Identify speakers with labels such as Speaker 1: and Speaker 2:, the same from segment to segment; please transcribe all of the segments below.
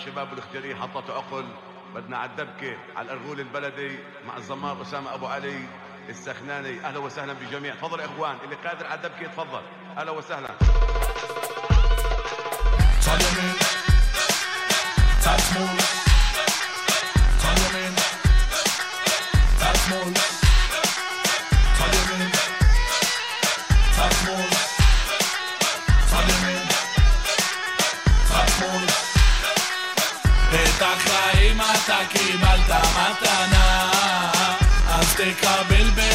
Speaker 1: الشباب الاختيارية حطت عقل. بدنا على الدبكة على الأرغول البلدي مع الزمار أسامة أبو علي السخناني. أهلا وسهلا بجميع. تفضل إخوان اللي قادر على الدبكة تفضل أهلا وسهلا.
Speaker 2: Touch me. Touch me. קיבלת מתנה, אז תקבל באהבה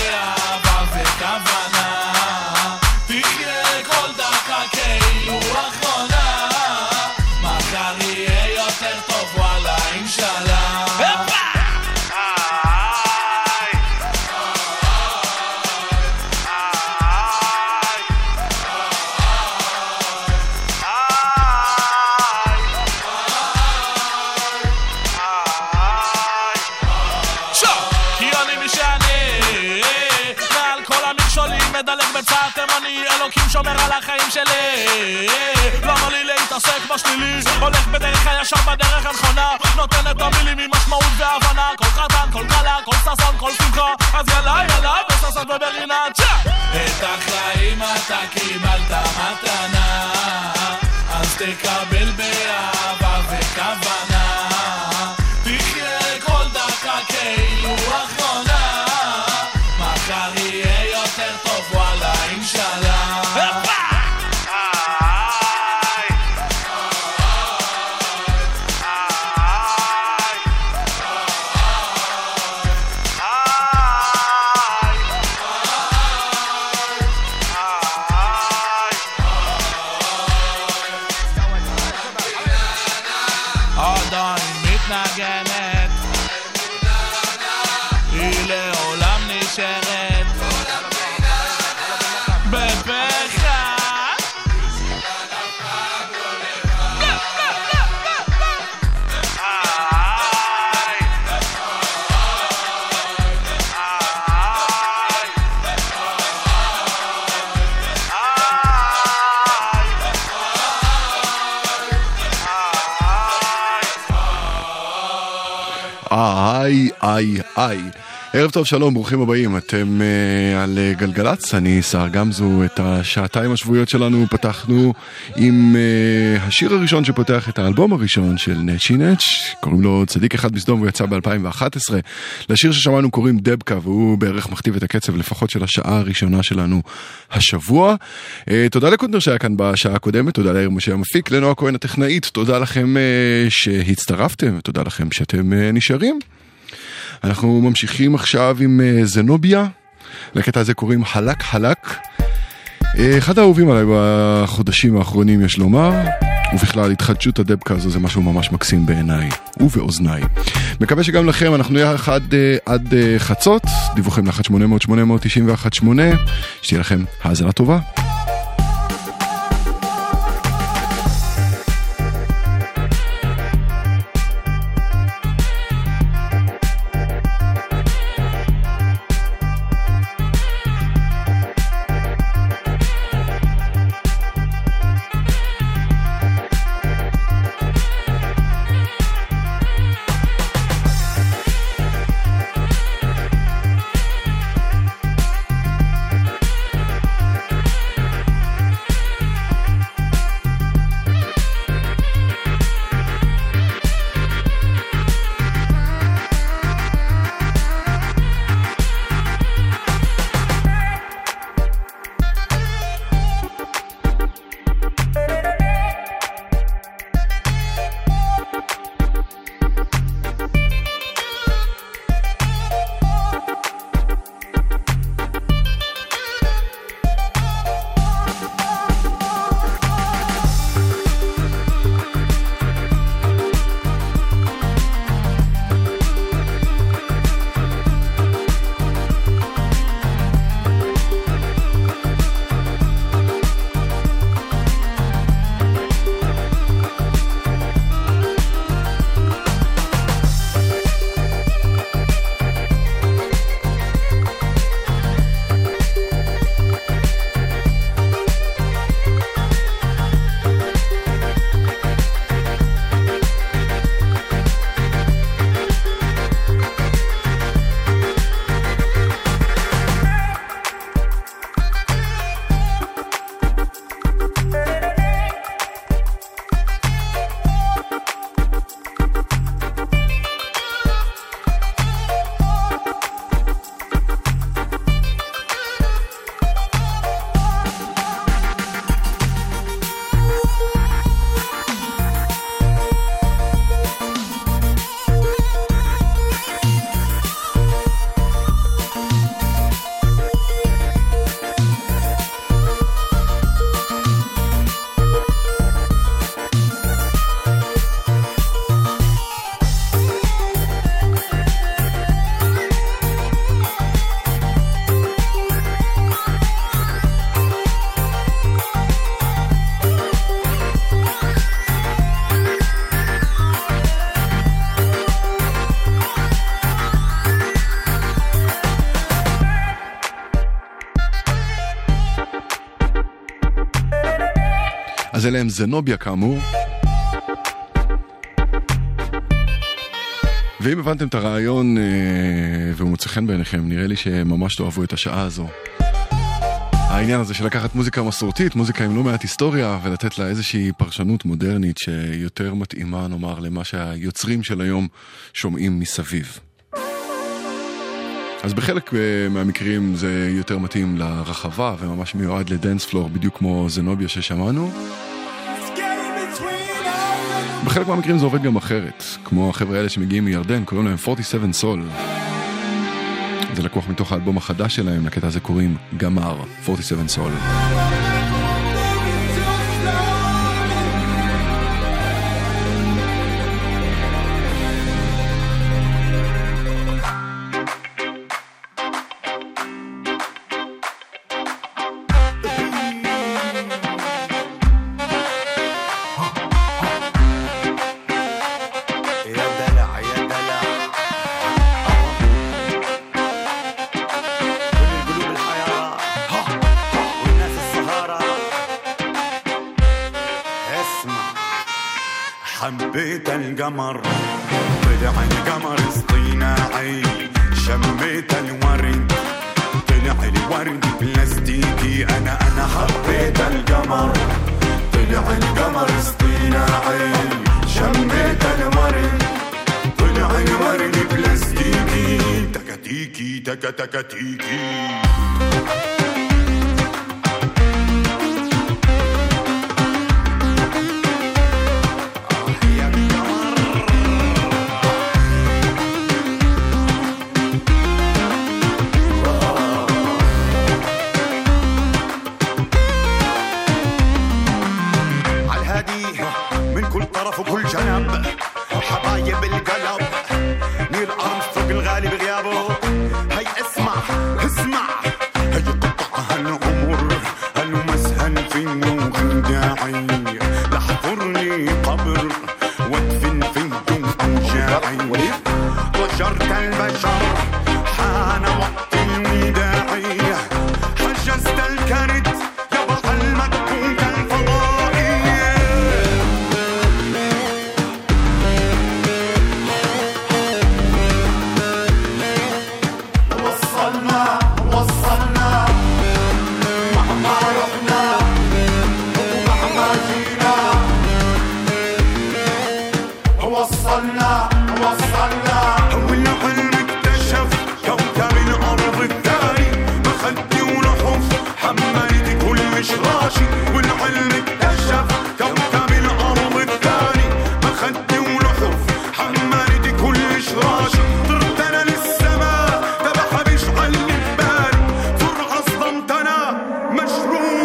Speaker 2: למה לי להתעסק בשלילי? הולך בדרך הישר בדרך הנכונה. נותן את המילים עם משמעות והבנה. כל חתן, כל כלה, כל ששון, כל שמחה. אז יאללה יאללה בששון וברינה צ'ה! את החיים אתה קיבלת מתנה. אז תקבל באהבה וכוונה
Speaker 3: Ay, ay, ay. ערב טוב, שלום, ברוכים הבאים. אתם uh, על uh, גלגלצ, אני סער גמזו. את השעתיים השבועיות שלנו פתחנו עם uh, השיר הראשון שפותח את האלבום הראשון של נצ'י נץ', קוראים לו צדיק אחד בסדום, הוא יצא ב-2011. לשיר ששמענו קוראים דבקה, והוא בערך מכתיב את הקצב לפחות של השעה הראשונה שלנו השבוע. Uh, תודה לקוטנר שהיה כאן בשעה הקודמת, תודה ליאיר משה המפיק, לנועה כהן הטכנאית, תודה לכם uh, שהצטרפתם, תודה לכם שאתם uh, נשארים. אנחנו ממשיכים עכשיו עם אה, זנוביה, לקטע הזה קוראים חלק חלק. אה, אחד האהובים עליי בחודשים האחרונים יש לומר, ובכלל התחדשות הדבקה הזו זה משהו ממש מקסים בעיניי ובאוזניי. מקווה שגם לכם אנחנו יחד אה, עד חצות, דיווחים ל-1-800-891-8, שתהיה לכם האזנה טובה. אז אלה הם זנוביה כאמור. ואם הבנתם את הרעיון אה, והוא מוצא חן בעיניכם, נראה לי שממש תאהבו את השעה הזו. העניין הזה של לקחת מוזיקה מסורתית, מוזיקה עם לא מעט היסטוריה, ולתת לה איזושהי פרשנות מודרנית שיותר מתאימה, נאמר, למה שהיוצרים של היום שומעים מסביב. אז בחלק אה, מהמקרים זה יותר מתאים לרחבה וממש מיועד לדנס פלור, בדיוק כמו זנוביה ששמענו. בחלק מהמקרים זה עובד גם אחרת, כמו החבר'ה האלה שמגיעים מירדן, קוראים להם 47 סול. זה לקוח מתוך האלבום החדש שלהם, לקטע הזה קוראים גמר, 47 סול.
Speaker 4: القمر طلع القمر اصطناعي شميت الورد طلع الورد بلاستيكي أنا أنا حبيت القمر طلع القمر اصطناعي شميت الورد طلع الورد بلاستيكي تكتيكي تكا
Speaker 3: Room.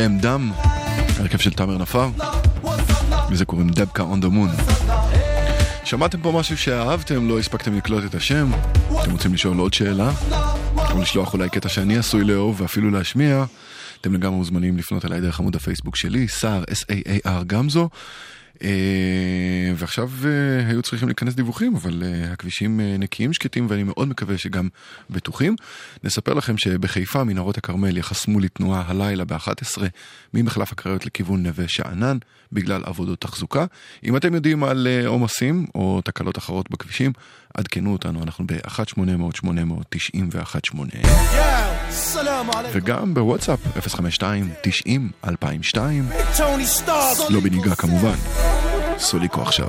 Speaker 3: אליהם דם, הרכב של תאמר
Speaker 4: נפר,
Speaker 3: וזה קוראים דבקה און דה מון. שמעתם פה משהו שאהבתם, לא הספקתם לקלוט את השם, אתם רוצים לשאול עוד שאלה, או לשלוח אולי קטע שאני עשוי לאהוב ואפילו להשמיע, אתם לגמרי מוזמנים לפנות אליי דרך עמוד הפייסבוק שלי, סער, S-A-A-R גמזו. אה, ועכשיו אה, היו צריכים להיכנס דיווחים, אבל אה, הכבישים נקיים, שקטים, ואני מאוד מקווה שגם בטוחים. נספר לכם שבחיפה מנהרות הכרמל יחסמו לתנועה הלילה ב-11 ממחלף הקריות לכיוון נווה שאנן, בגלל עבודות תחזוקה. אם אתם יודעים על עומסים או תקלות אחרות בכבישים, עדכנו אותנו, אנחנו ב-1-800-891-8. וגם בוואטסאפ, 052-90-2002. לא בנהיגה כמובן. סוליקו עכשיו.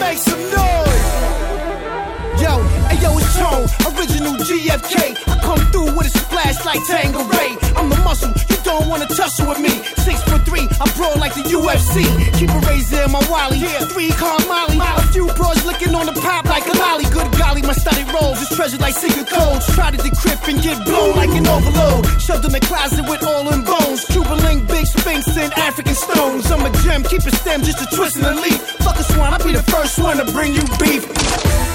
Speaker 5: Make some noise! Yo, hey yo, it's Tone, original GFK. I come through with a splash like Tangeray. I'm the muscle, don't wanna tussle with me Six foot three, I brawl like the UFC Keep a razor in my wally, three car molly A few bros licking on the pop like a lolly Good golly, my study rolls is treasured like secret codes Try to decrypt and get blown like an overload Shoved in the closet with all in bones Cuban link, big sphinx and African stones I'm a gem, keep it stem just a twist and a leaf Fuck a swan, I'll be the first one to bring you beef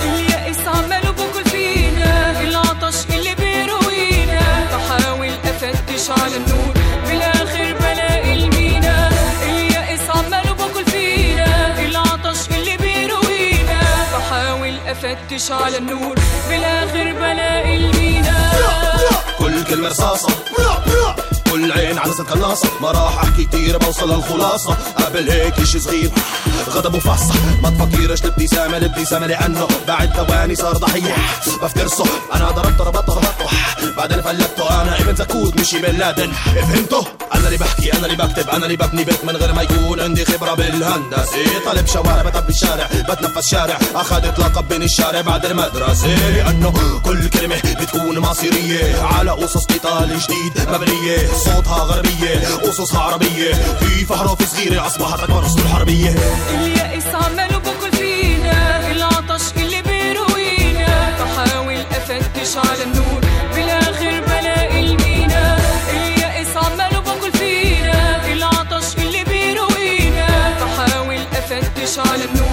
Speaker 6: اليأس عماله باكل فينا العطش اللي بيروينا بحاول افتش على النور على النور بالآخر بلاقي المينا
Speaker 7: كل كلمة رصاصة. كل عين على صد قناصة ما راح أحكي كتير بوصل للخلاصة قبل هيك إشي صغير. غضب وفصة ما تفكرش الابتسامة الابتسامة لأنه بعد ثواني صار ضحية. بفترسه أنا ضربته ربطته ربطته بعدين فلتته أنا ابن زكوت مش بن لادن. فهمته أنا اللي بحكي أنا اللي بكتب أنا اللي ببني بيت من غير ما يكون عندي خبرة بالهندسة. طالب شوارع بطب الشارع بتنفس شارع أخذت لقب بين الشارع بعد المدرسة. لأنه كل كلمة بتكون مصيرية. على قصص قتال جديد مبنية صوتها غربية قصصها عربية. في فهرة في صغيرة أصبحت أكبر أسطول حربية.
Speaker 6: اليأس عماله باكل فينا؟ العطش اللي بيروينا. بحاول أفتش على النور.
Speaker 8: shine and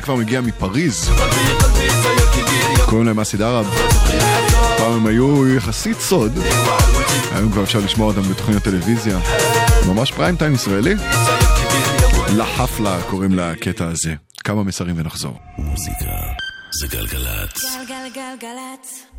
Speaker 3: זה כבר מגיע מפריז. קוראים להם אסי דאראב. פעם הם היו יחסית סוד. היום כבר אפשר לשמוע אותם בתוכניות טלוויזיה. ממש פריים טיים ישראלי. לחפלה קוראים לקטע הזה. כמה מסרים ונחזור.
Speaker 9: מוזיקה זה גלגלצ.
Speaker 10: גלגלגלצ.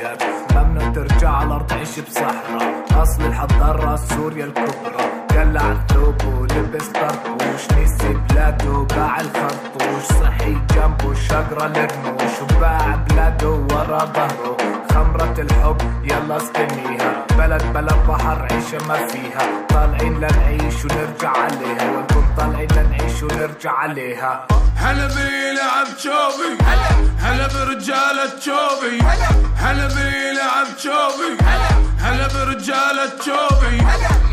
Speaker 10: تغير ممنوع ترجع على الأرض عيش بصحراء. أصل الحضارة سوريا الكبرى. قلع الثوب ولبس طرطوش. نسي بلاده باع الخرطوش. صحي جنبه شقرا لرموش وباع بلاده ورا ظهره. خمرة الحب يلا استنيها بلد بلا بحر عيشة ما فيها. طالعين لنعيش ونرجع عليها. ونكون طالعين لنعيش ونرجع عليها.
Speaker 11: هلا بيلعب شوبي. هلا. برجالة شوبي هلا. بيلعب شوبي. هلا. برجالة
Speaker 12: هلا.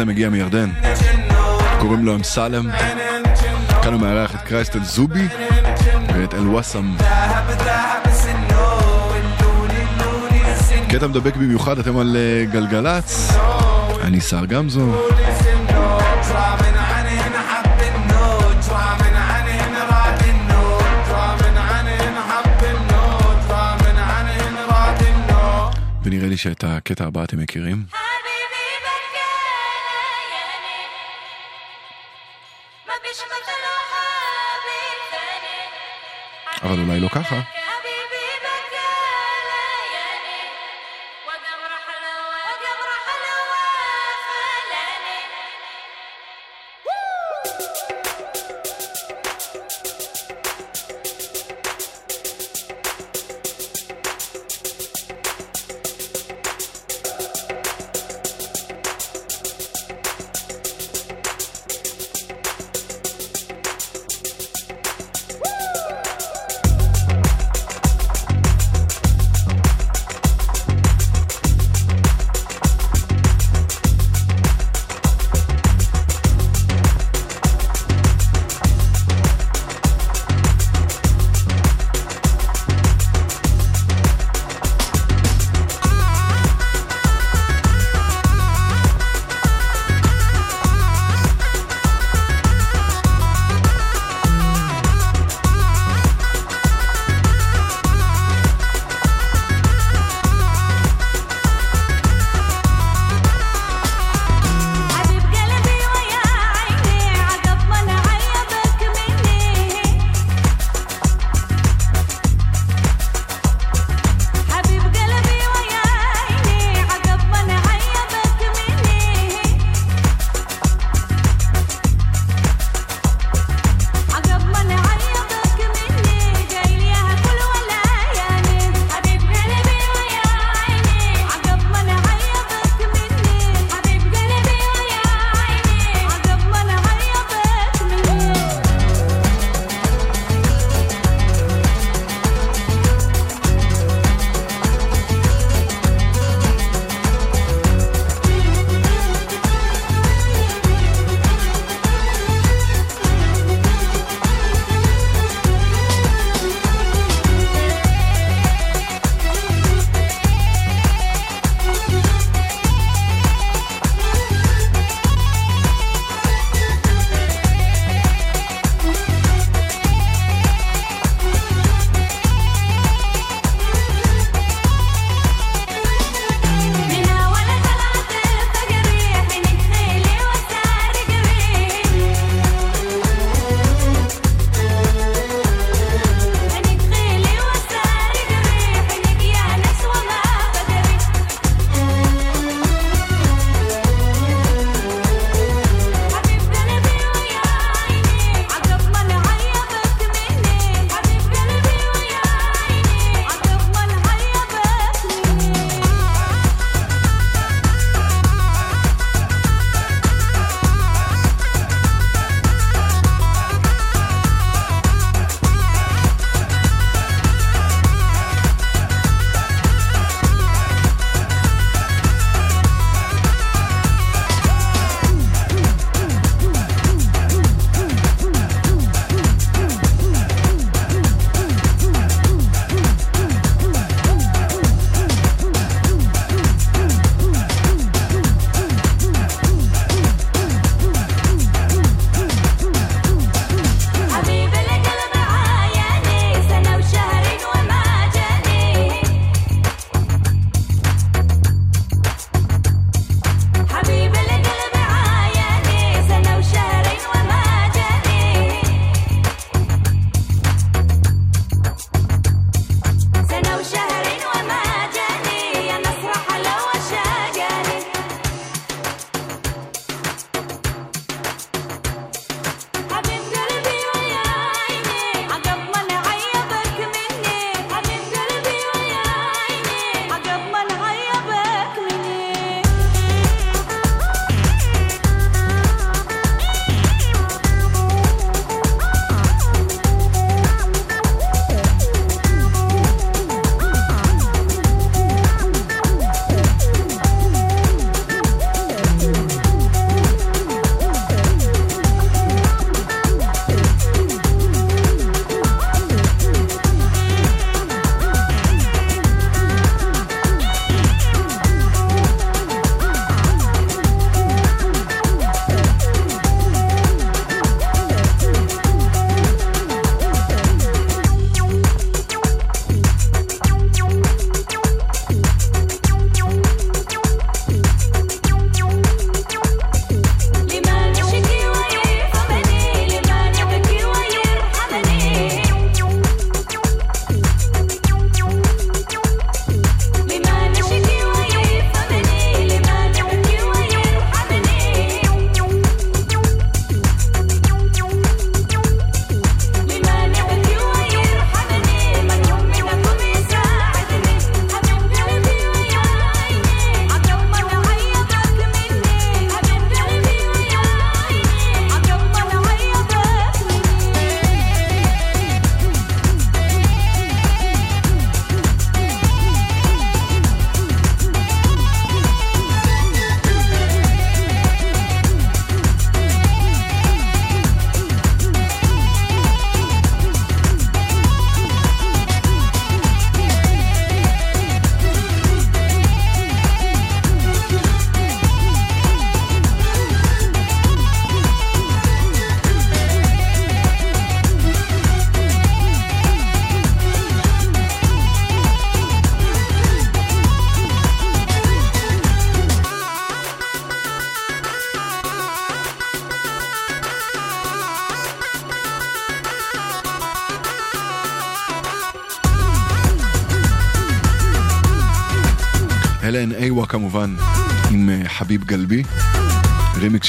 Speaker 12: הזה מגיע מירדן. קוראים לו אמסלם. כאן הוא מארח את קרייסטל זובי ואת אלוואסם. קטע מדבק במיוחד, אתם על אה, גלגלצ. אני שר גמזו. ונראה לי שאת הקטע הבא אתם מכירים. אבל אולי לא ככה.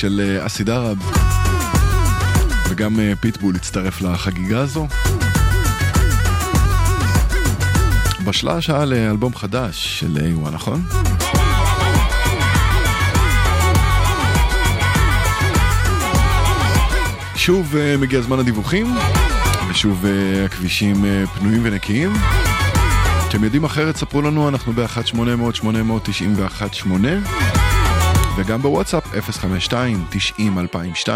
Speaker 3: של אה, אסי דראב, וגם אה, פיטבול הצטרף לחגיגה הזו. בשלה השעה לאלבום חדש של איווה, נכון? שוב אה, מגיע זמן הדיווחים, ושוב אה, הכבישים אה, פנויים ונקיים. אתם יודעים אחרת, ספרו לנו, אנחנו ב-1-800-891-8 וגם בוואטסאפ 052-90-2002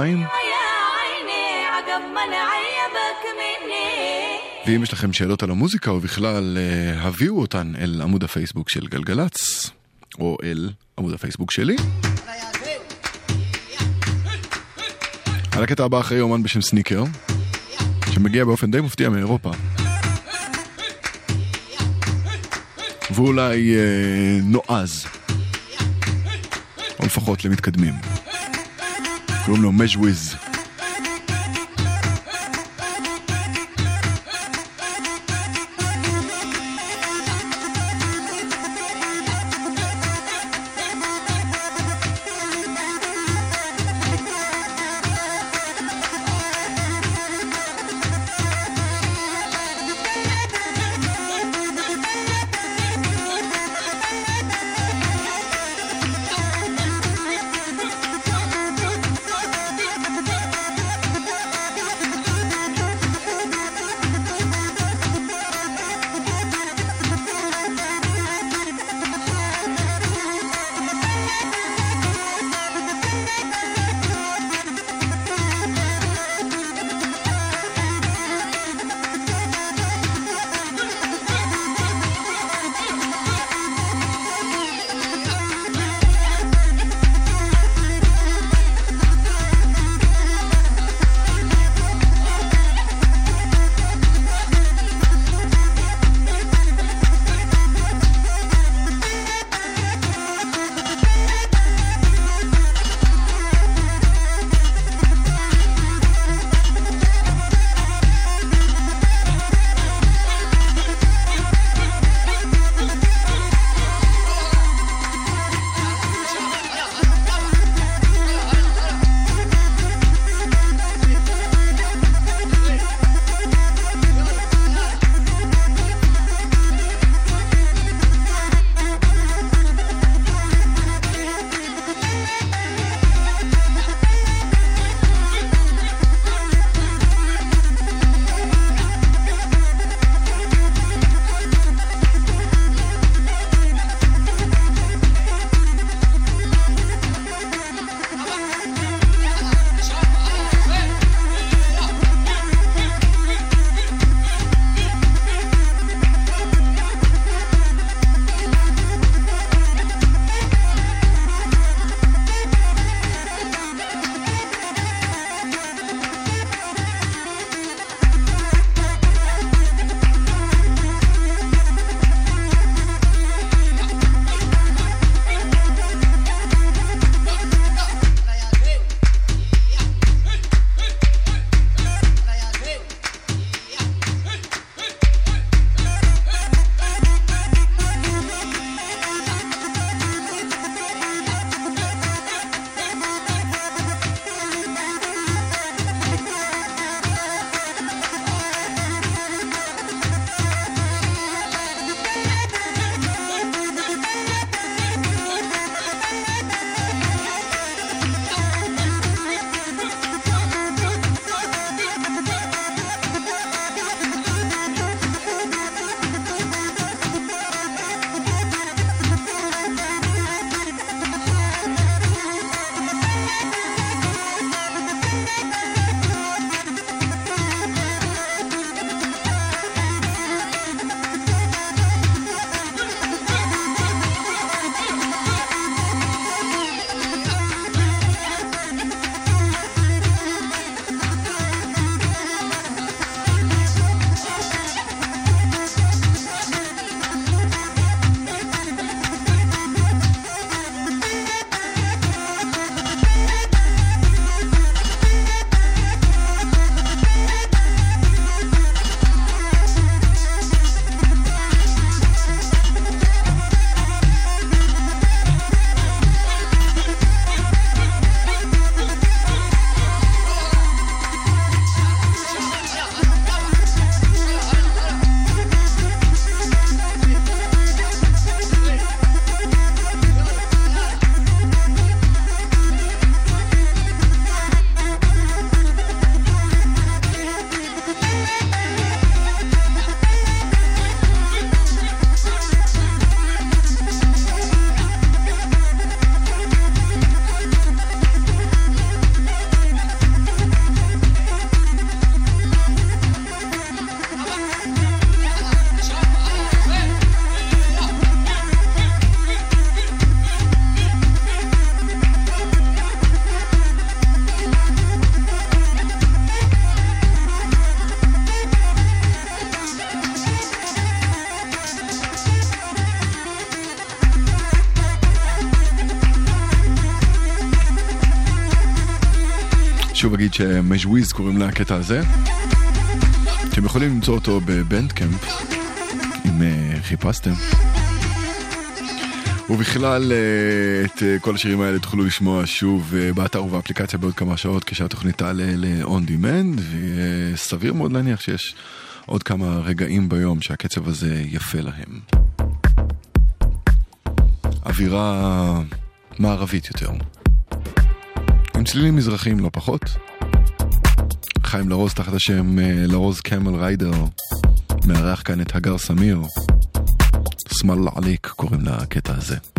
Speaker 3: ואם יש לכם שאלות על המוזיקה או בכלל, אה, הביאו אותן אל עמוד הפייסבוק של גלגלצ, או אל עמוד הפייסבוק שלי. על הקטע הבא אחרי אומן בשם סניקר, שמגיע באופן די מפתיע מאירופה. ואולי אה, נועז, או לפחות למתקדמים. קוראים לו מז'וויז. שמז'וויז קוראים לקטע הזה. אתם יכולים למצוא אותו בבנדקאמפ, אם uh, חיפשתם. ובכלל, uh, את uh, כל השירים האלה תוכלו לשמוע שוב באתר ובאפליקציה בעוד כמה שעות כשהתוכנית תעלה ל-on demand, וסביר מאוד להניח שיש עוד כמה רגעים ביום שהקצב הזה יפה להם. אווירה מערבית יותר. עם צלילים מזרחיים לא פחות. חיים לרוז תחת השם אה, לרוז קמל ריידר, מארח כאן את הגר סמיר. סמאללה עליק קוראים לקטע הזה.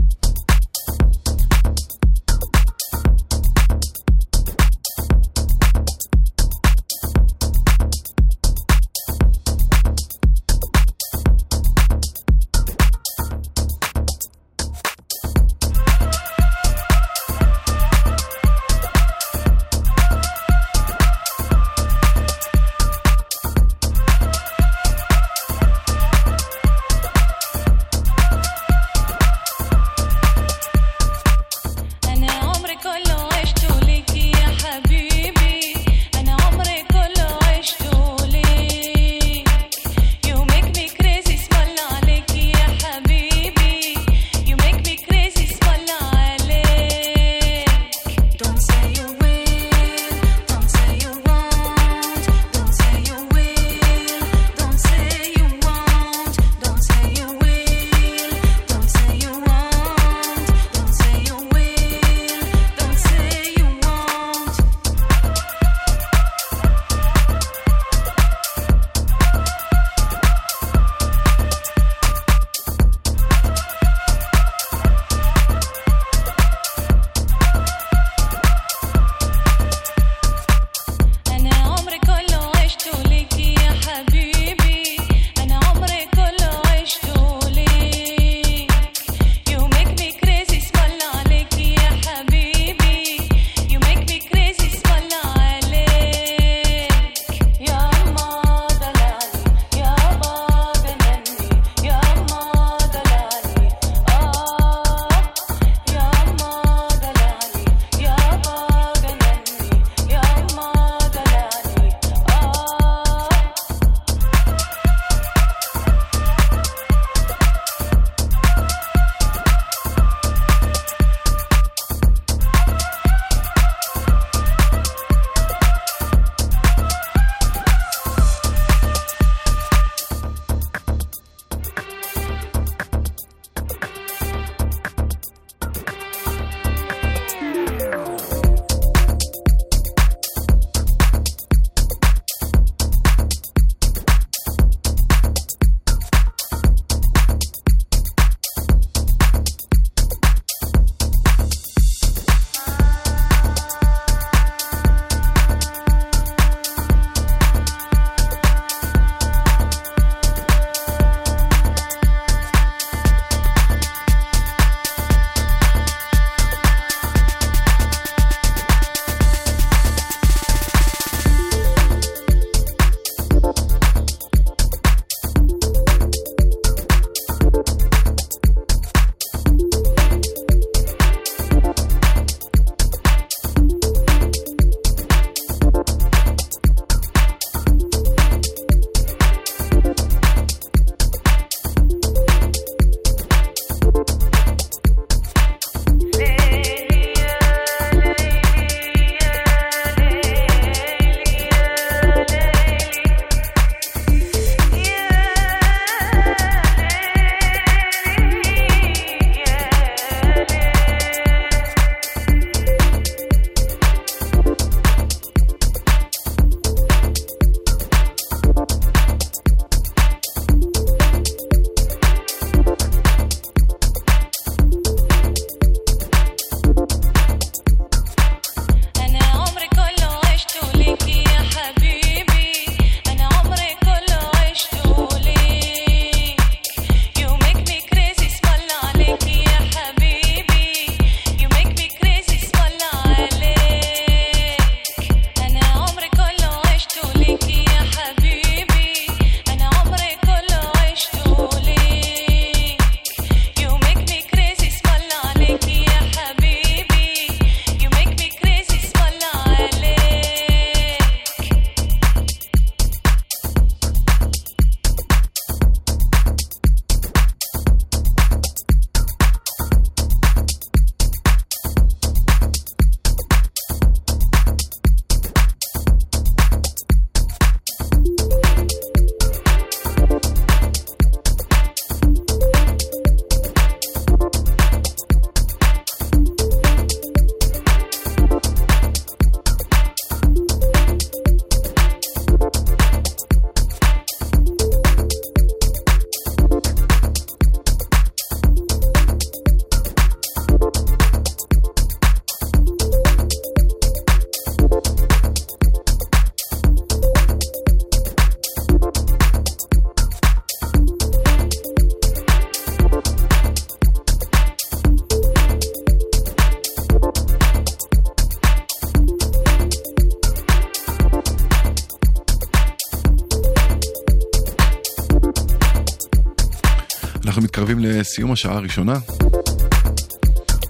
Speaker 3: לסיום השעה הראשונה.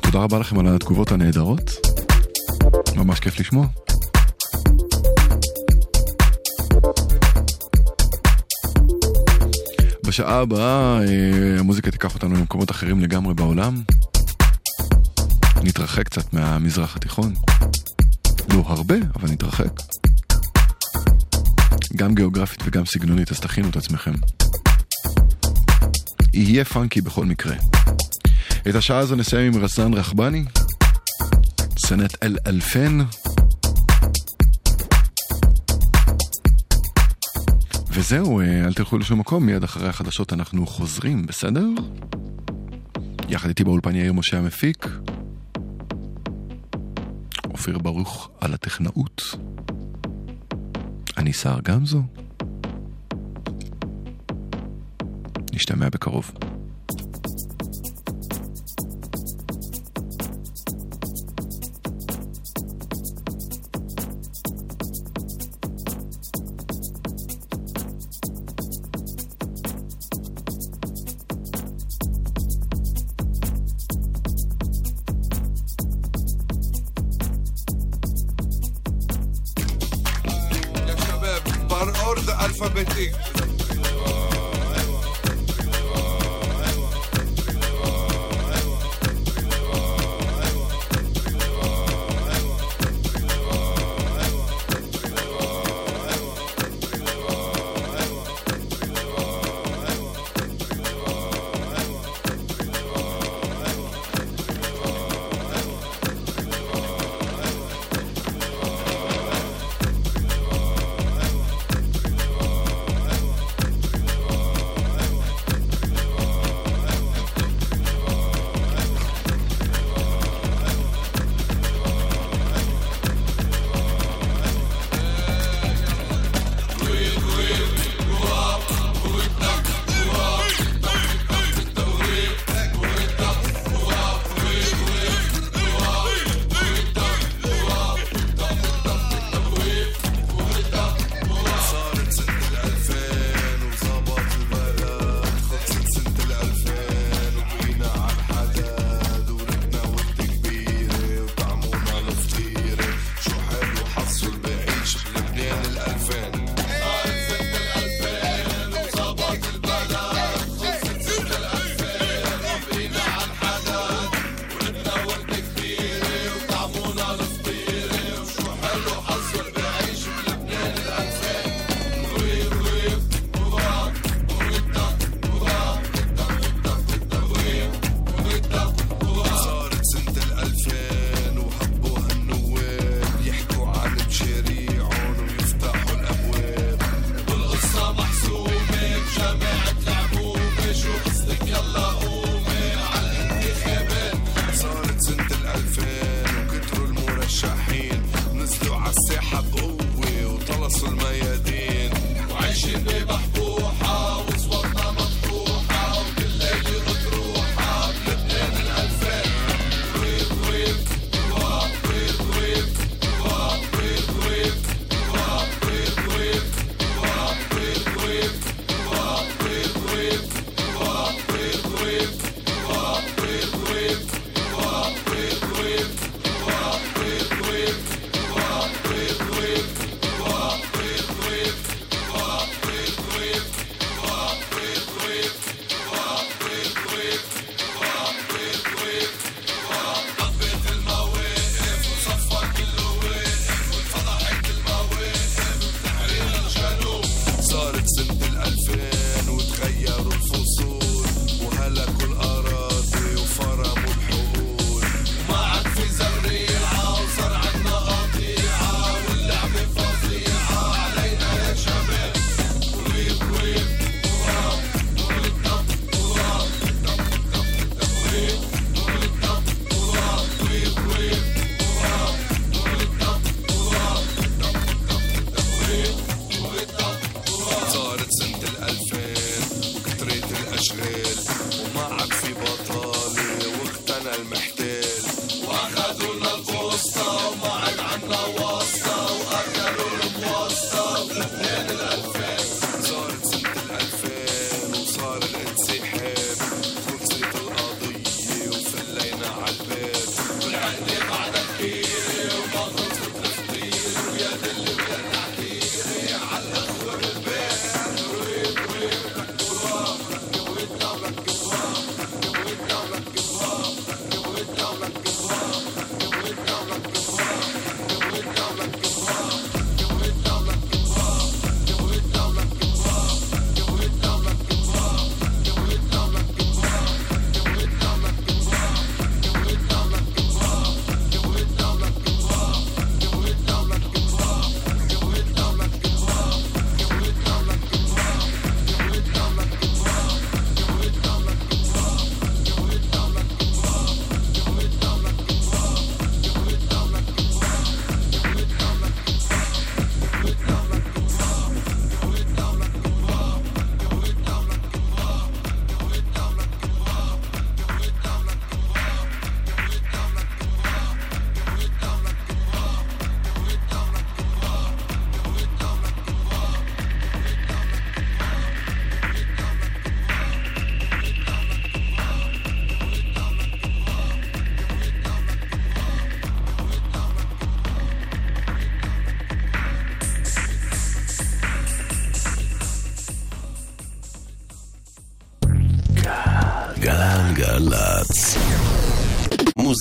Speaker 3: תודה רבה לכם על התגובות הנהדרות. ממש כיף לשמוע. בשעה הבאה אה, המוזיקה תיקח אותנו למקומות אחרים לגמרי בעולם. נתרחק קצת מהמזרח התיכון. לא הרבה, אבל נתרחק. גם גיאוגרפית וגם סגנונית, אז תכינו את עצמכם. יהיה פאנקי בכל מקרה. את השעה הזו נסיים עם רסן רחבני, סנט אל אלפן, וזהו, אה, אל תלכו לשום מקום, מיד אחרי החדשות אנחנו חוזרים, בסדר? יחד איתי באולפן יאיר משה המפיק, אופיר ברוך על הטכנאות, אני שר גמזו.
Speaker 13: Işlem Berbekarov.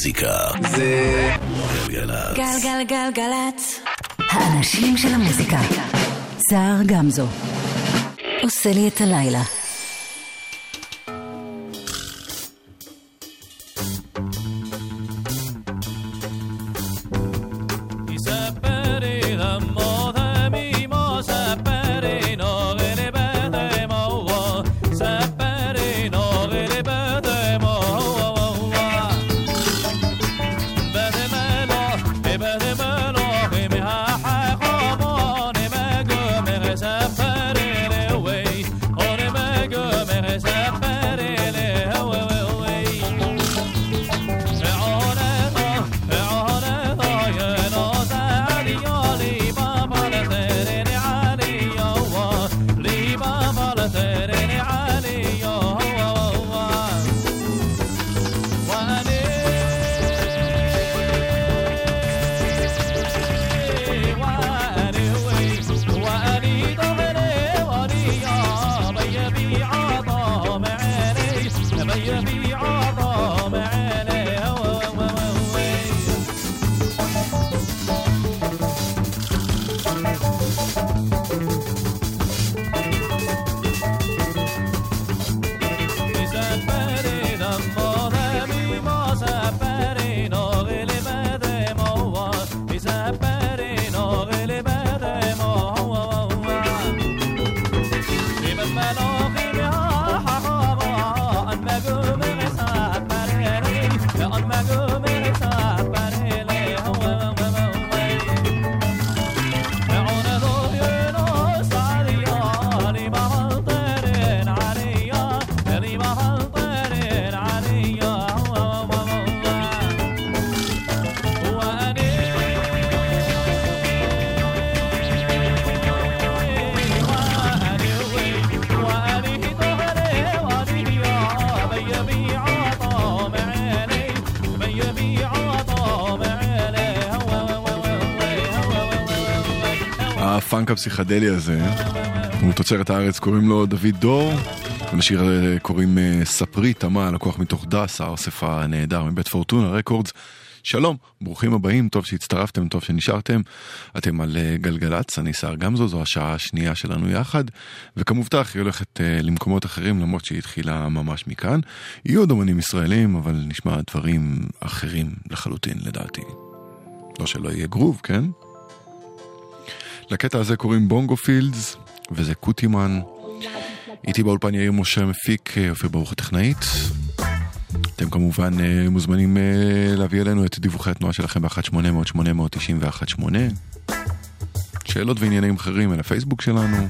Speaker 9: המוזיקה זה גלגלצ.
Speaker 14: גלגלגלגלצ. האנשים של המוזיקה. סער גמזו. עושה לי את הלילה.
Speaker 3: הפסיכדלי הזה, הוא תוצרת הארץ, קוראים לו דוד דור. ולשיר הזה קוראים אה, ספרי תמה, לקוח מתוך דס, האוסף הנהדר מבית פורטונה רקורדס. שלום, ברוכים הבאים, טוב שהצטרפתם, טוב שנשארתם. אתם על אה, גלגלצ, אני סער גמזו, זו השעה השנייה שלנו יחד. וכמובטח, היא הולכת אה, למקומות אחרים, למרות שהיא התחילה ממש מכאן. יהיו עוד אמנים ישראלים, אבל נשמע דברים אחרים לחלוטין, לדעתי. לא שלא יהיה גרוב, כן? לקטע הזה קוראים בונגו פילדס, וזה קוטימן. איתי באולפן יאיר משה מפיק, אה, אופיר ברוך הטכנאית. אתם כמובן אה, מוזמנים אה, להביא אלינו את דיווחי התנועה שלכם ב-1800-891-8. שאלות ועניינים אחרים אל הפייסבוק שלנו.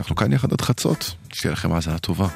Speaker 3: אנחנו כאן יחד עד חצות, שתהיה לכם האזנה טובה.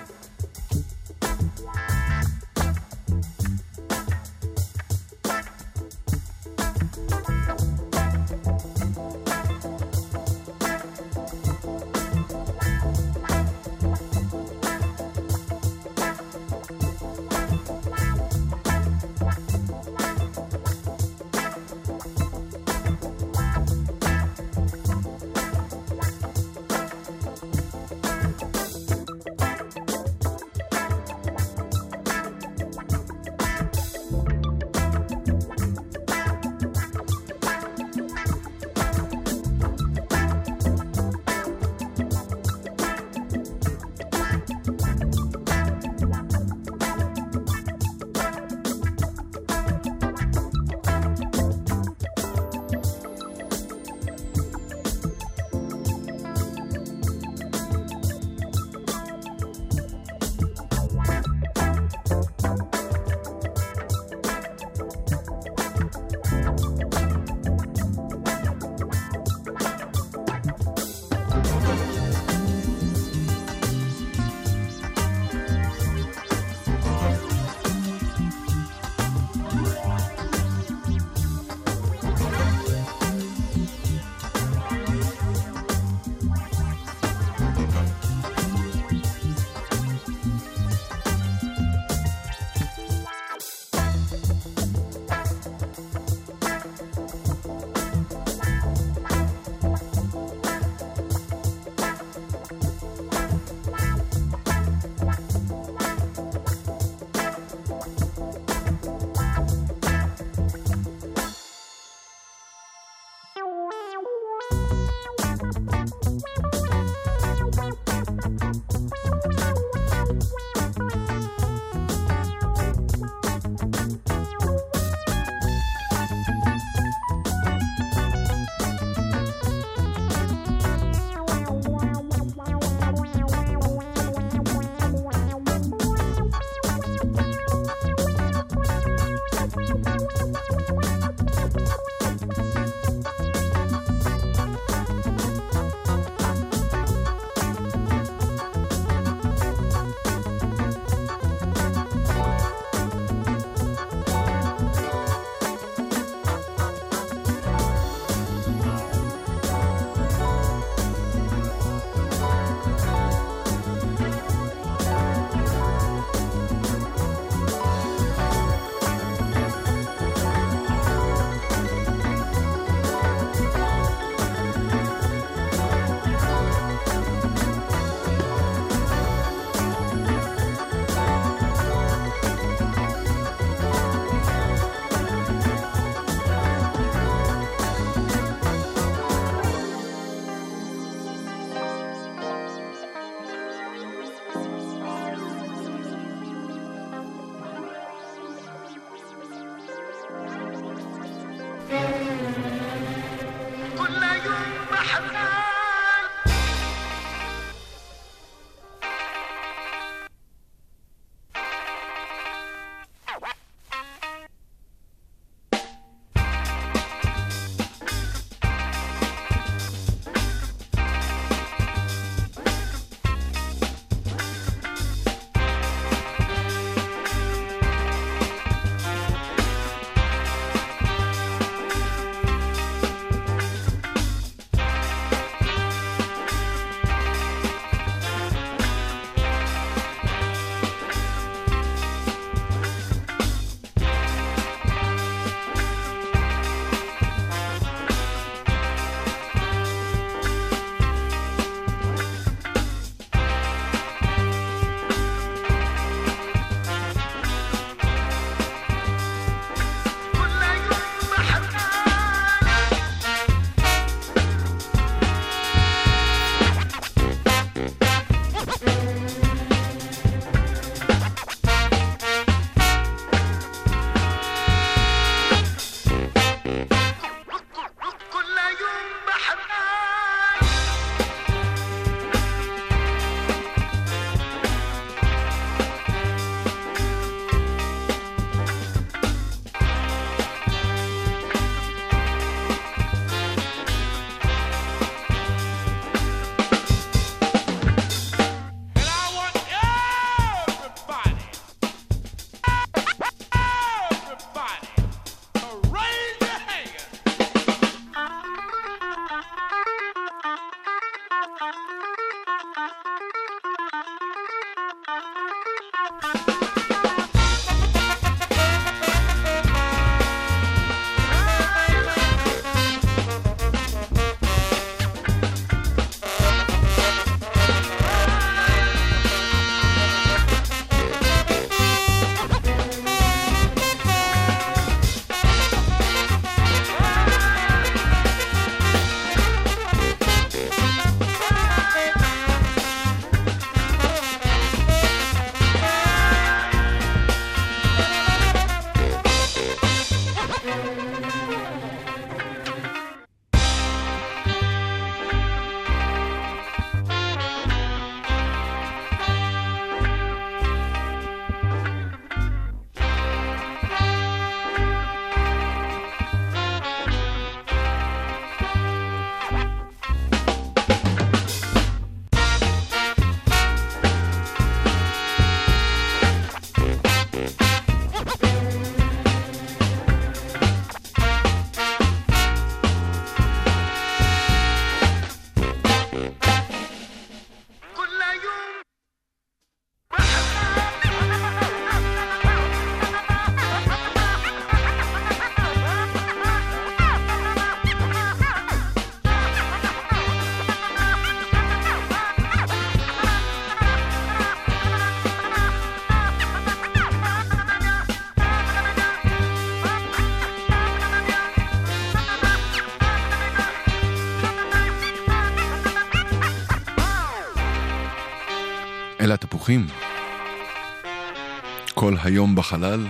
Speaker 5: היום בחלל.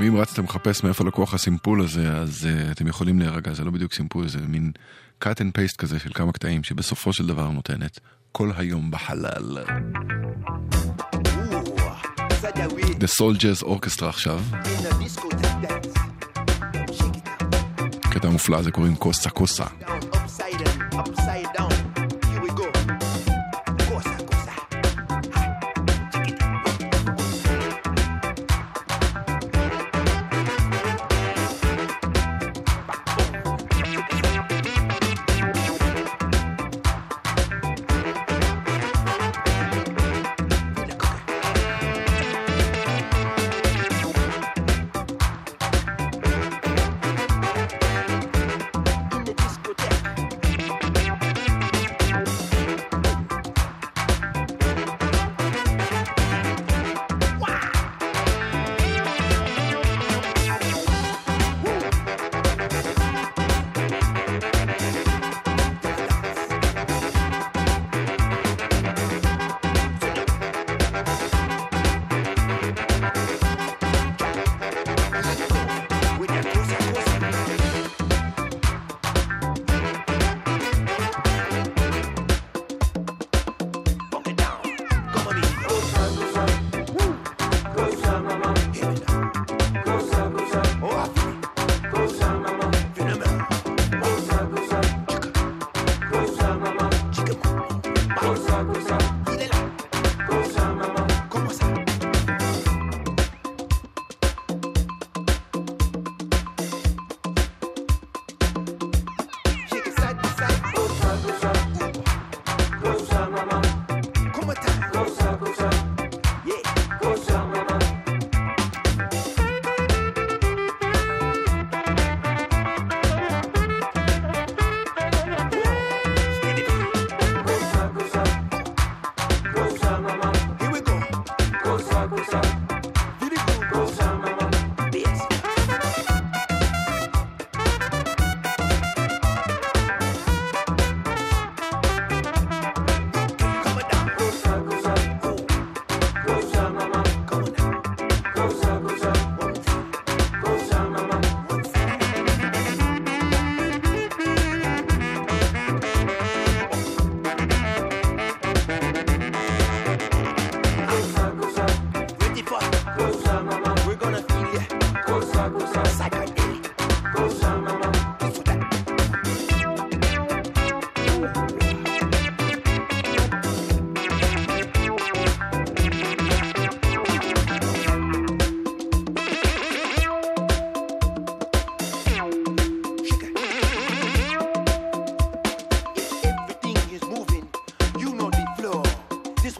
Speaker 5: ואם רצתם לחפש מאיפה לקוח הסימפול הזה, אז uh, אתם יכולים להירגע, זה לא בדיוק סימפול, זה מין cut and paste כזה של כמה קטעים, שבסופו של דבר נותנת כל היום בחלל. The Jazz Orchestra עכשיו. קטע מופלא, זה קוראים קוסה קוסה.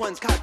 Speaker 15: one's caught.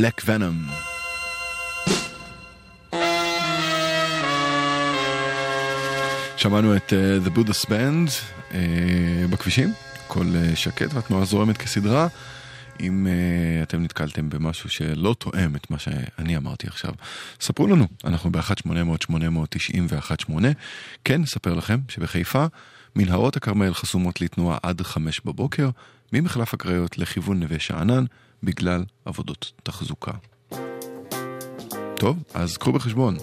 Speaker 3: Black Venom. שמענו את uh, The Buddhist Band uh, בכבישים, הכל uh, שקט והתנועה זורמת כסדרה. אם uh, אתם נתקלתם במשהו שלא תואם את מה שאני אמרתי עכשיו, ספרו לנו, אנחנו ב-1-800-890-118. כן, נספר לכם שבחיפה מנהרות הכרמל חסומות לתנועה עד חמש בבוקר, ממחלף הקריות לכיוון נווה שאנן, בגלל עבודות תחזוקה. טוב, אז קחו בחשבון,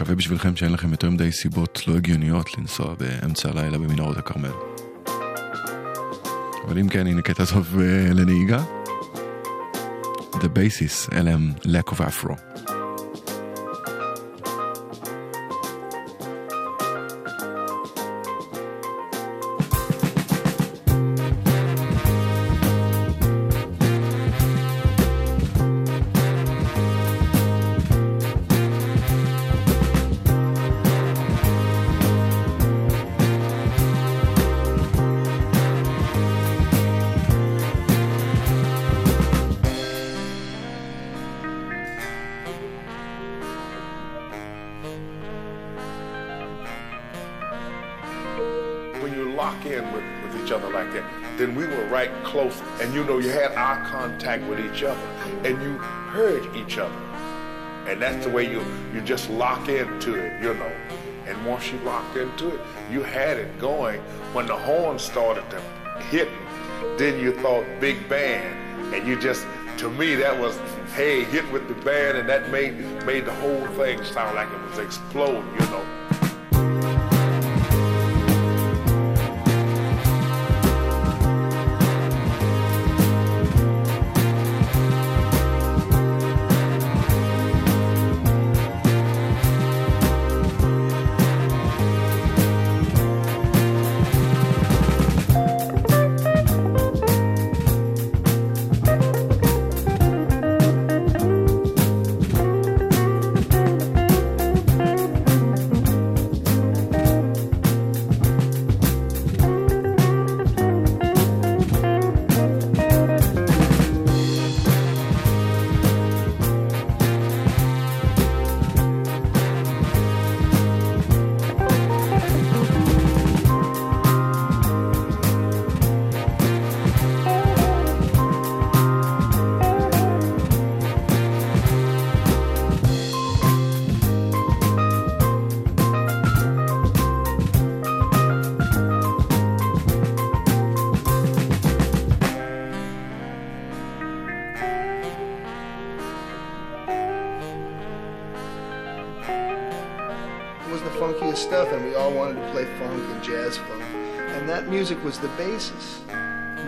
Speaker 3: מקווה בשבילכם שאין לכם יותר מדי סיבות לא הגיוניות לנסוע באמצע הלילה במנהרות הכרמל. אבל אם כן, הנה קטע טוב uh, לנהיגה. The Basis, אלה הם Lack of Afro.
Speaker 16: Each other, and you heard each other, and that's the way you you just lock into it, you know. And once you locked into it, you had it going. When the horn started to hit, then you thought big band, and you just to me that was hey hit with the band, and that made made the whole thing sound like it was exploding, you know.
Speaker 17: Was the basis,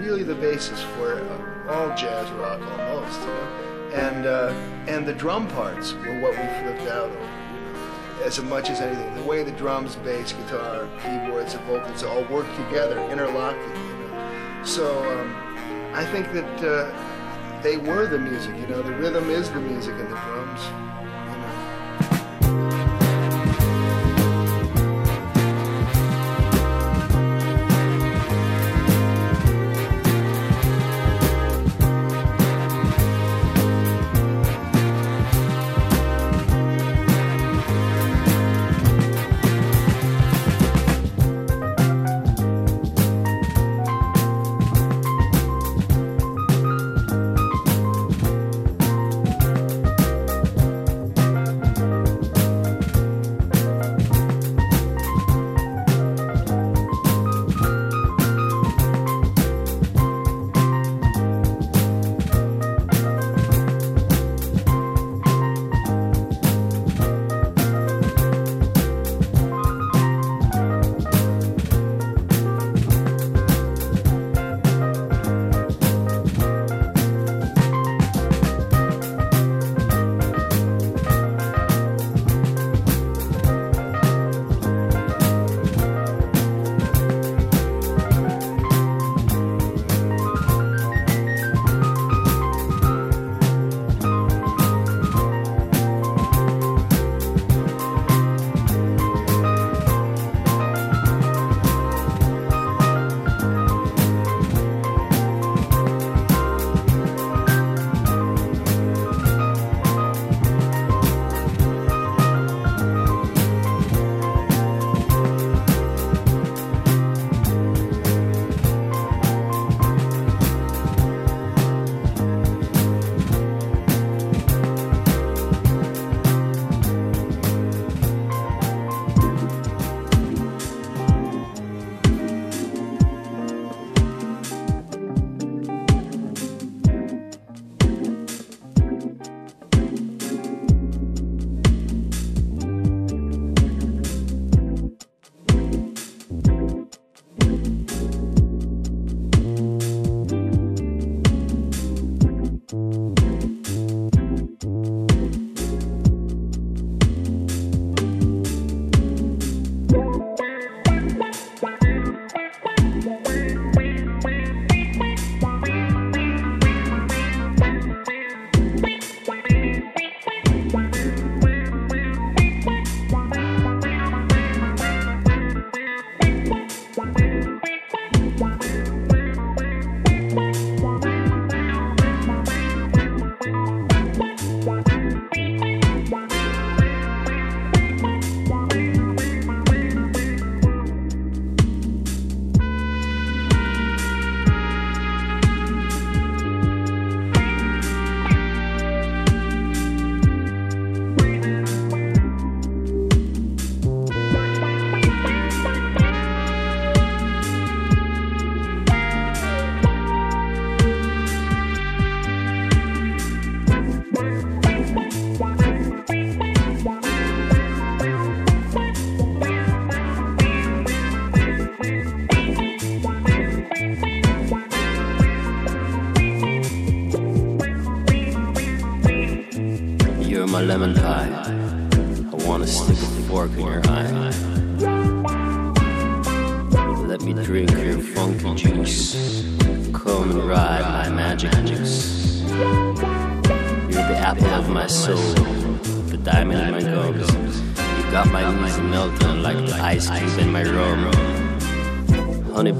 Speaker 17: really the basis for uh, all jazz rock almost, you know. And uh, and the drum parts were what we flipped out over, as much as anything. The way the drums, bass, guitar, keyboards, and vocals all work together, interlocking, you know. So um, I think that uh, they were the music, you know. The rhythm is the music, and the drums.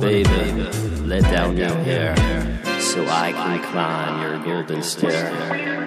Speaker 5: baby, let down your hair so I can climb your golden stair.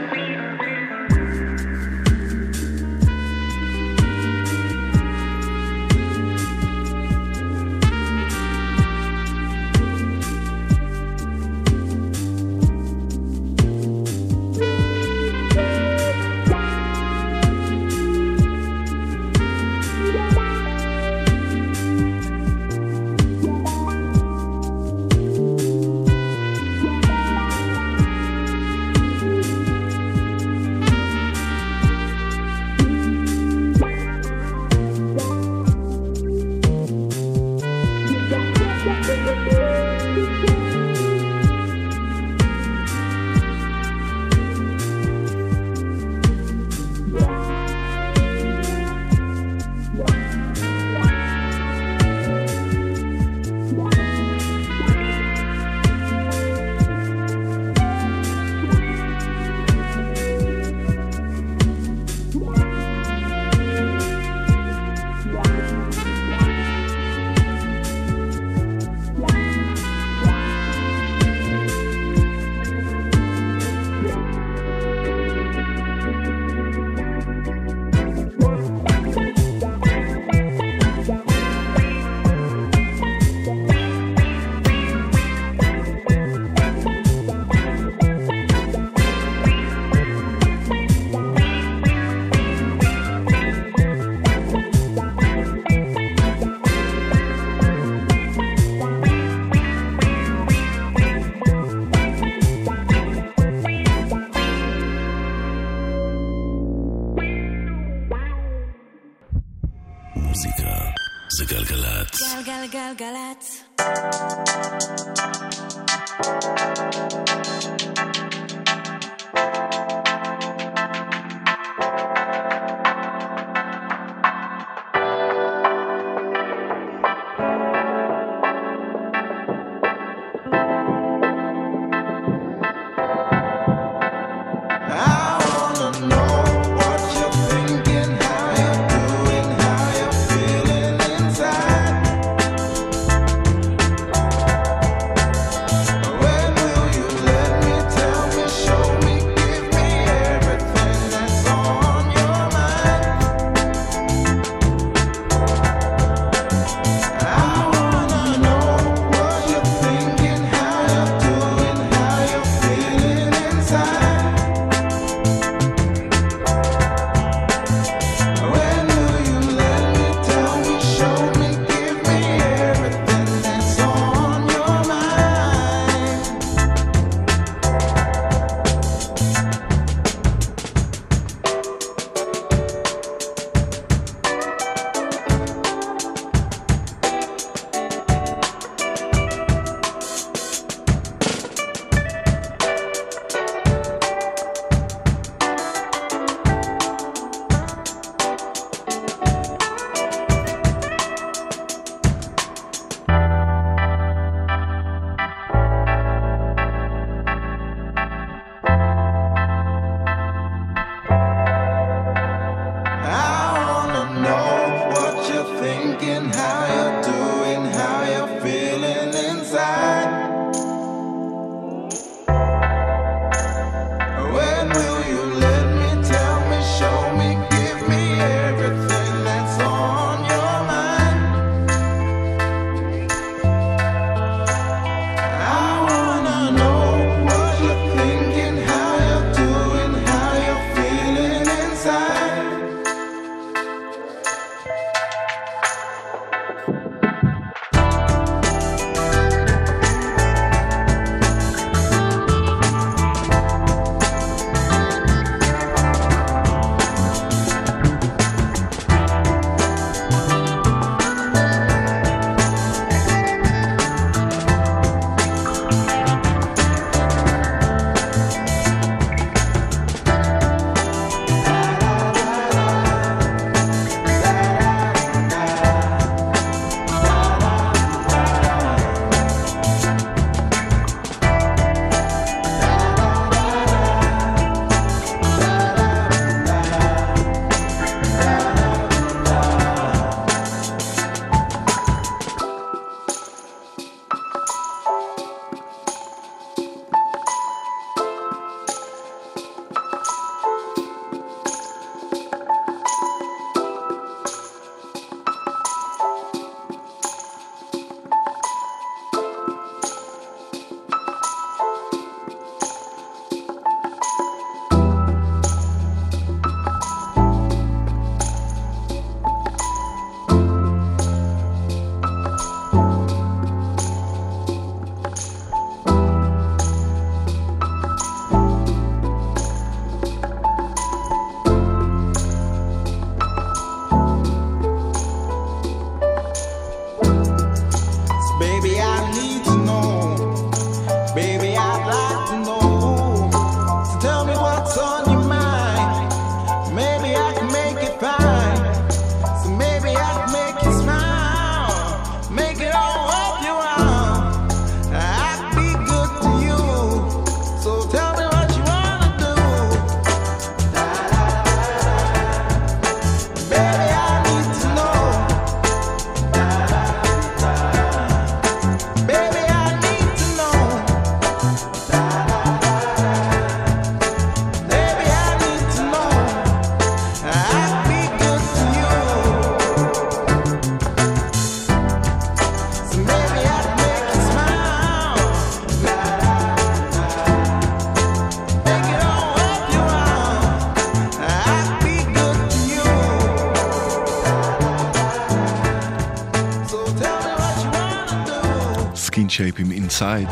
Speaker 3: שייפ עם אינסייד.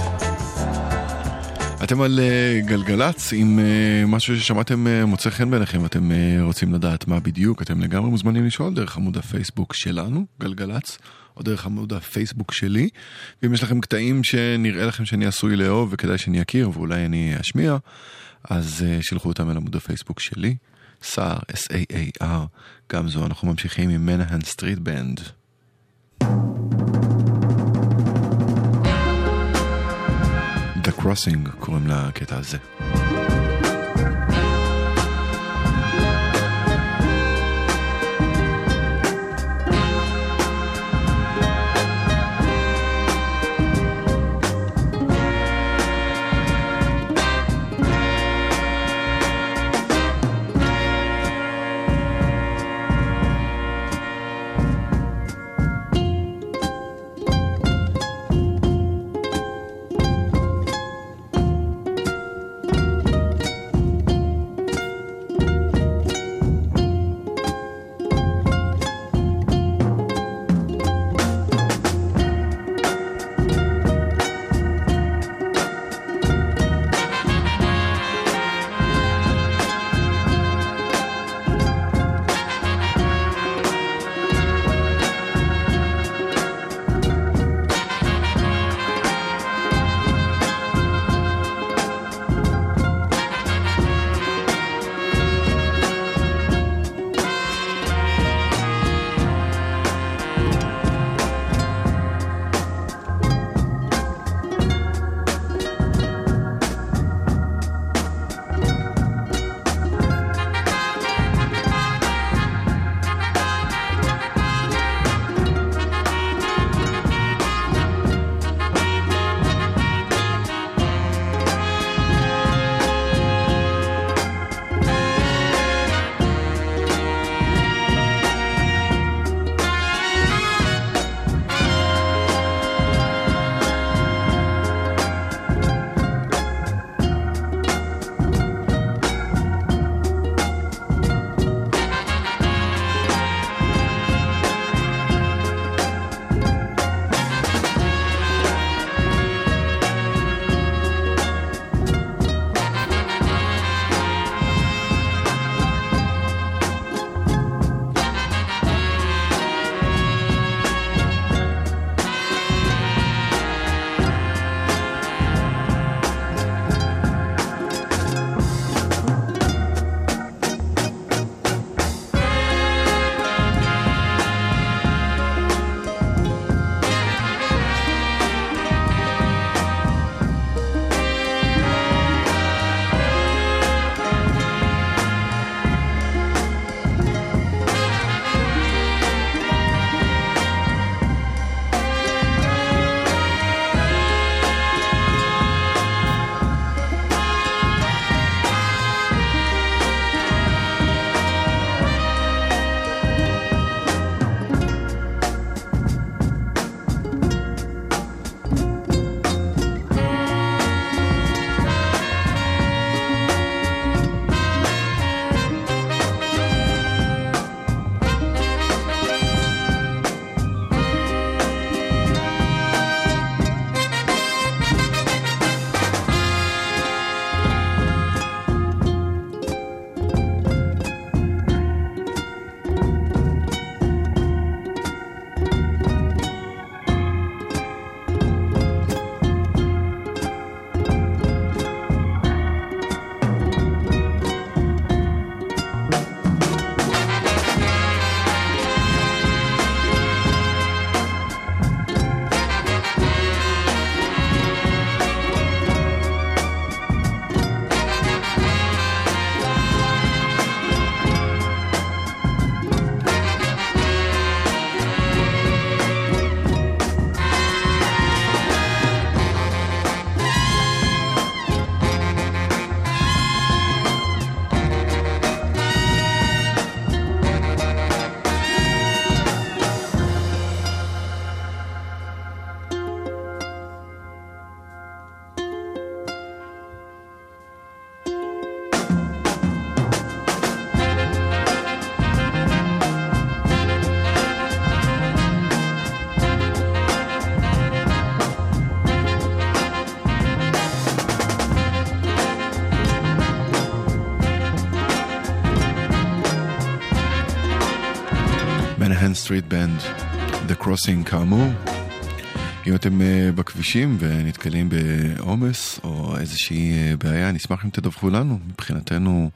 Speaker 3: אתם על אה, גלגלצ, אם אה, משהו ששמעתם אה, מוצא חן בעיניכם, אתם רוצים לדעת מה בדיוק, אתם לגמרי מוזמנים לשאול דרך עמוד הפייסבוק שלנו, גלגלצ, או דרך עמוד הפייסבוק שלי. ואם יש לכם קטעים שנראה לכם שאני עשוי לאהוב וכדאי שאני אכיר ואולי אני אשמיע, אז אה, שלחו אותם אל עמוד הפייסבוק שלי, סער, S-A-A-R, גם זו, אנחנו ממשיכים עם מנהן סטריט בנד. The Crossing קוראים לקטע הזה. סטריט בנד, The Crossing כאמור. אם אתם אה, בכבישים ונתקלים בעומס או איזושהי אה, בעיה, נשמח אם תדווחו לנו. מבחינתנו,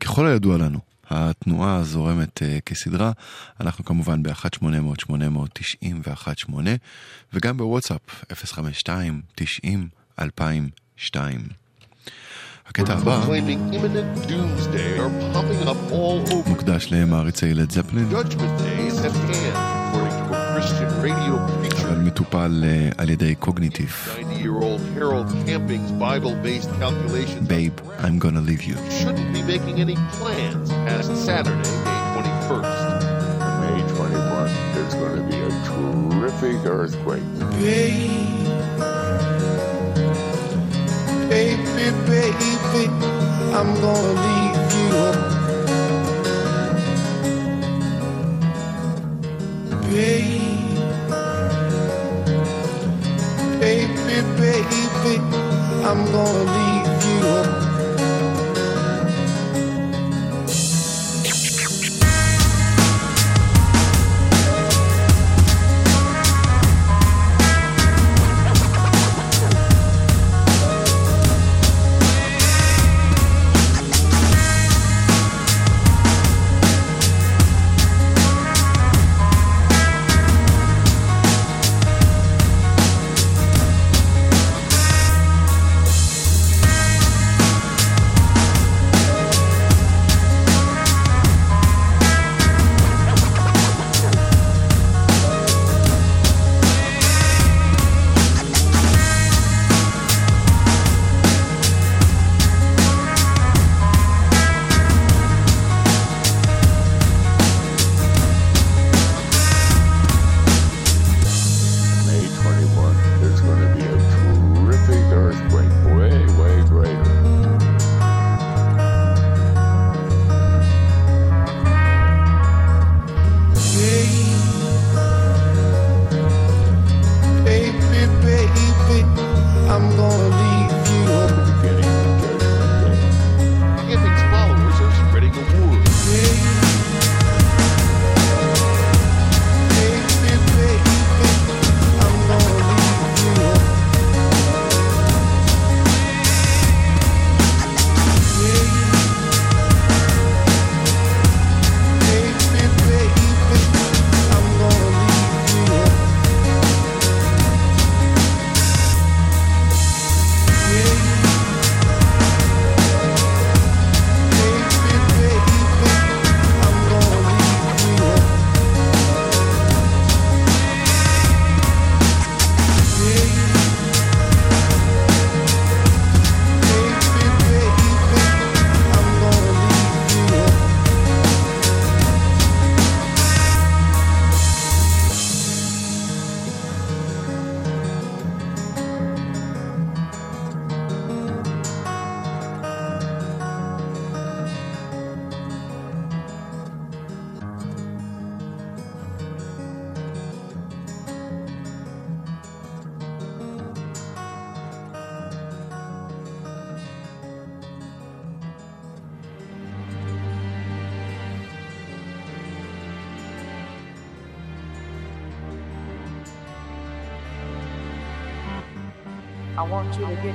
Speaker 3: ככל הידוע לנו, התנועה זורמת אה, כסדרה. אנחנו כמובן ב-1-800-891-8 וגם בוואטסאפ 052 90
Speaker 18: 2002 imminent doomsday are popping up all over.
Speaker 3: מוקדש למעריצי לד זפלין.
Speaker 18: Judgment a Christian radio preacher.
Speaker 3: אבל מטופל על ידי קוגניטיב.
Speaker 18: 90-year-old Harold Camping's Bible-based calculations.
Speaker 3: Babe, I'm gonna leave you.
Speaker 18: Shouldn't be making any plans past Saturday, May 21st.
Speaker 19: May 21st, there's going to be a terrific earthquake.
Speaker 20: Babe, baby, baby. I'm gonna leave you. Baby, baby, baby, I'm gonna leave you.
Speaker 21: 住的店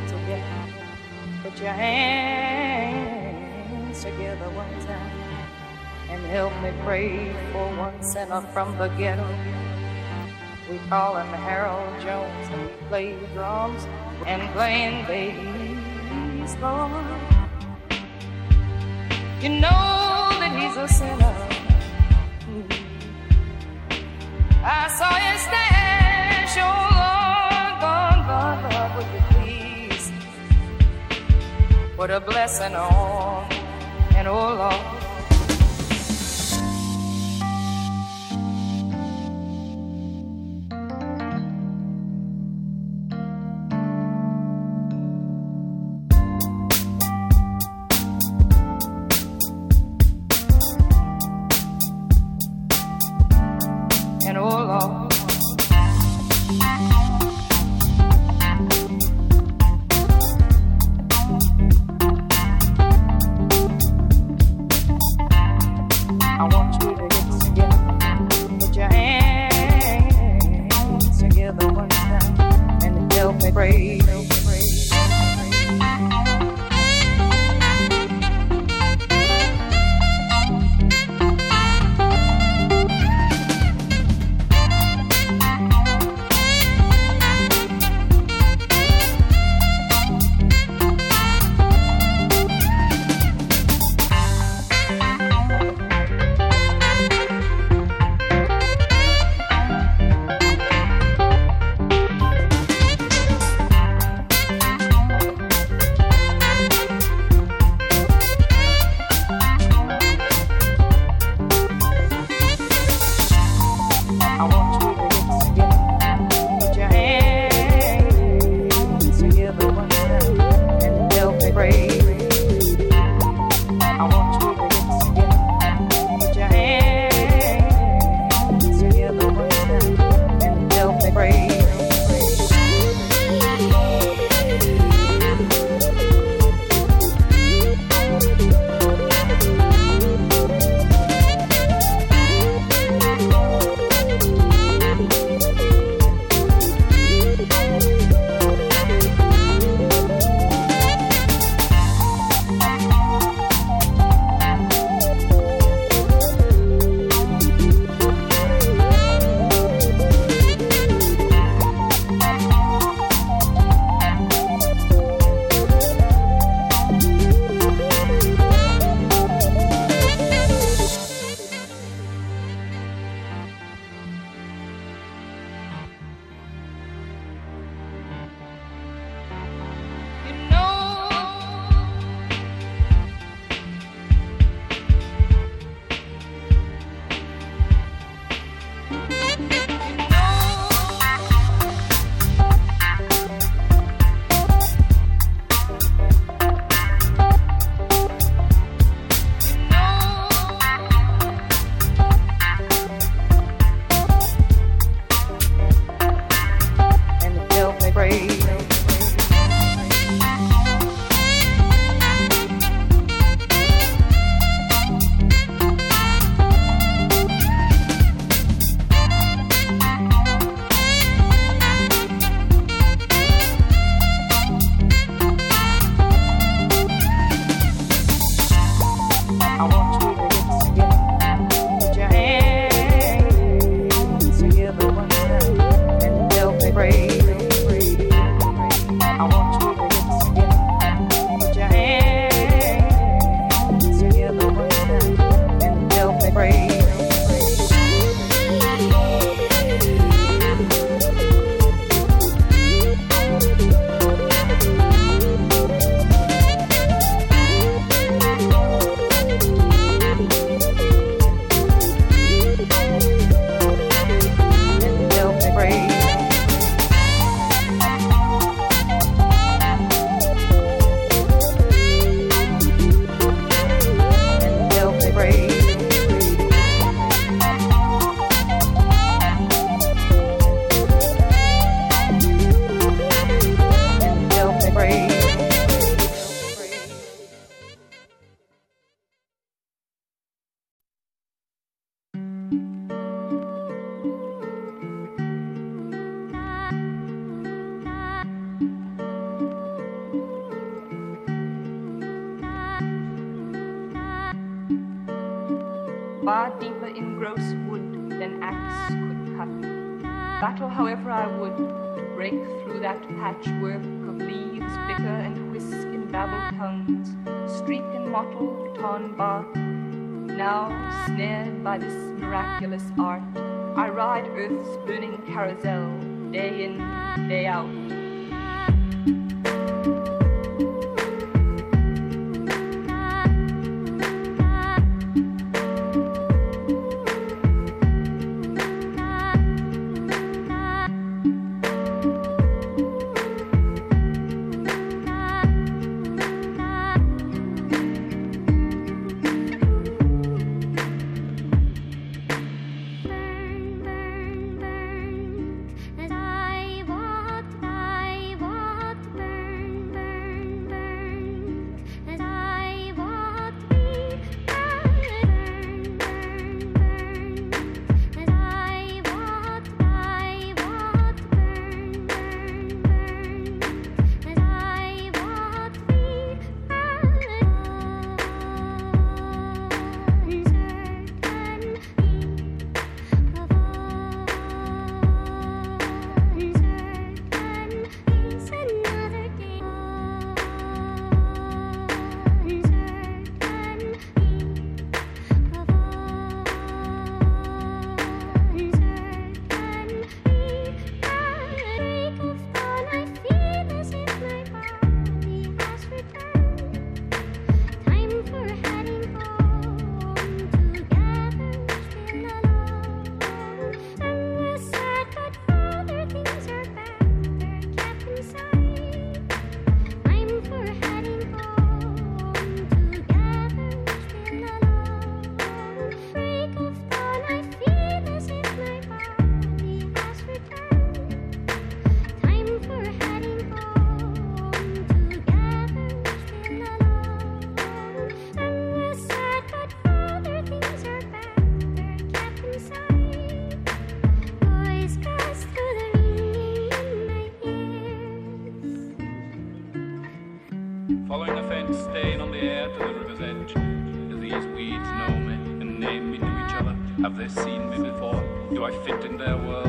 Speaker 22: Following a faint stain on the air to the river's edge. Do these weeds know me and name me to each other? Have they seen me before? Do I fit in their world?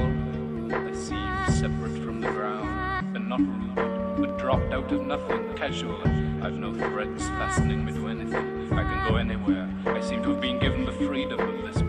Speaker 22: I seem separate from the ground and not rooted, but dropped out of nothing casually. I've no threads fastening me to anything. I can go anywhere. I seem to have been given the freedom of this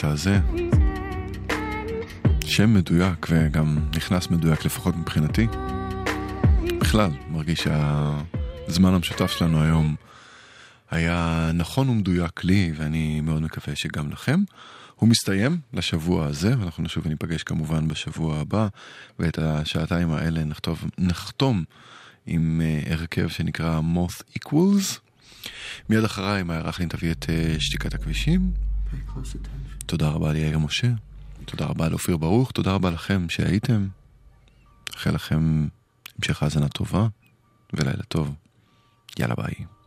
Speaker 3: לקטע הזה. שם מדויק וגם נכנס מדויק לפחות מבחינתי. בכלל, מרגיש שהזמן המשותף שלנו היום היה נכון ומדויק לי, ואני מאוד מקווה שגם לכם. הוא מסתיים לשבוע הזה, ואנחנו נשוב וניפגש כמובן בשבוע הבא, ואת השעתיים האלה נכתוב, נחתום עם אה, הרכב שנקרא Moth Equals. מיד אחריי, מאיה רכלין תביא את אה, שתיקת הכבישים. תודה רבה ליאיר משה, תודה רבה לאופיר ברוך, תודה רבה לכם שהייתם. מאחל לכם המשך האזנה טובה ולילה טוב. יאללה ביי.